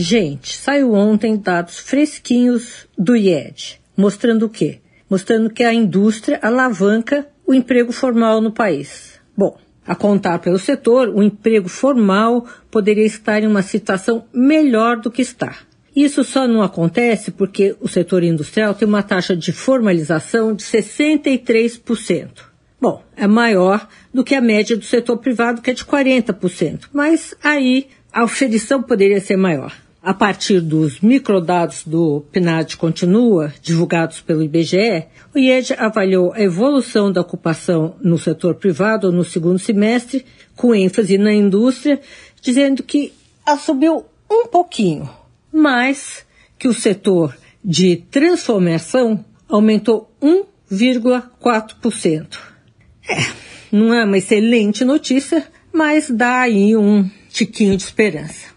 Gente, saiu ontem dados fresquinhos do IED, mostrando o quê? Mostrando que a indústria alavanca o emprego formal no país. Bom, a contar pelo setor, o emprego formal poderia estar em uma situação melhor do que está. Isso só não acontece porque o setor industrial tem uma taxa de formalização de 63%. Bom, é maior do que a média do setor privado, que é de 40%, mas aí a oferição poderia ser maior a partir dos microdados do PNAD Continua, divulgados pelo IBGE, o IED avaliou a evolução da ocupação no setor privado no segundo semestre, com ênfase na indústria, dizendo que ela subiu um pouquinho, mas que o setor de transformação aumentou 1,4%. É, não é uma excelente notícia, mas dá aí um tiquinho de esperança.